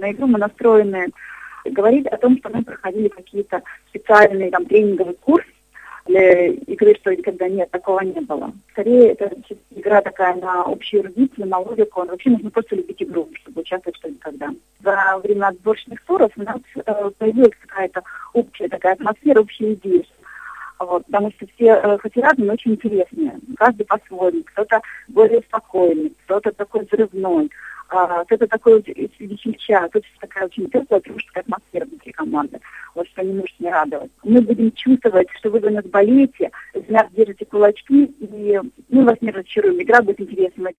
На игру мы настроены говорить о том, что мы проходили какие-то специальные там тренинговый курс для игры, что никогда нет, такого не было. Скорее, это игра такая на общую эрудицию, на логику. Вообще нужно просто любить игру, чтобы участвовать что никогда. За время отборочных туров у нас э, появилась какая-то общая такая атмосфера, общая идея, вот, потому что все, э, хоть и разные, но очень интересные. Каждый по-своему. Кто-то более спокойный, кто-то такой взрывной, а, кто-то такой вот весельча, кто-то такая очень теплая, дружеская атмосфера внутри команды. Вот что не может не радовать. Мы будем чувствовать, что вы за нас болеете, за нас держите кулачки, и мы вас не разочаруем. Игра будет интересной.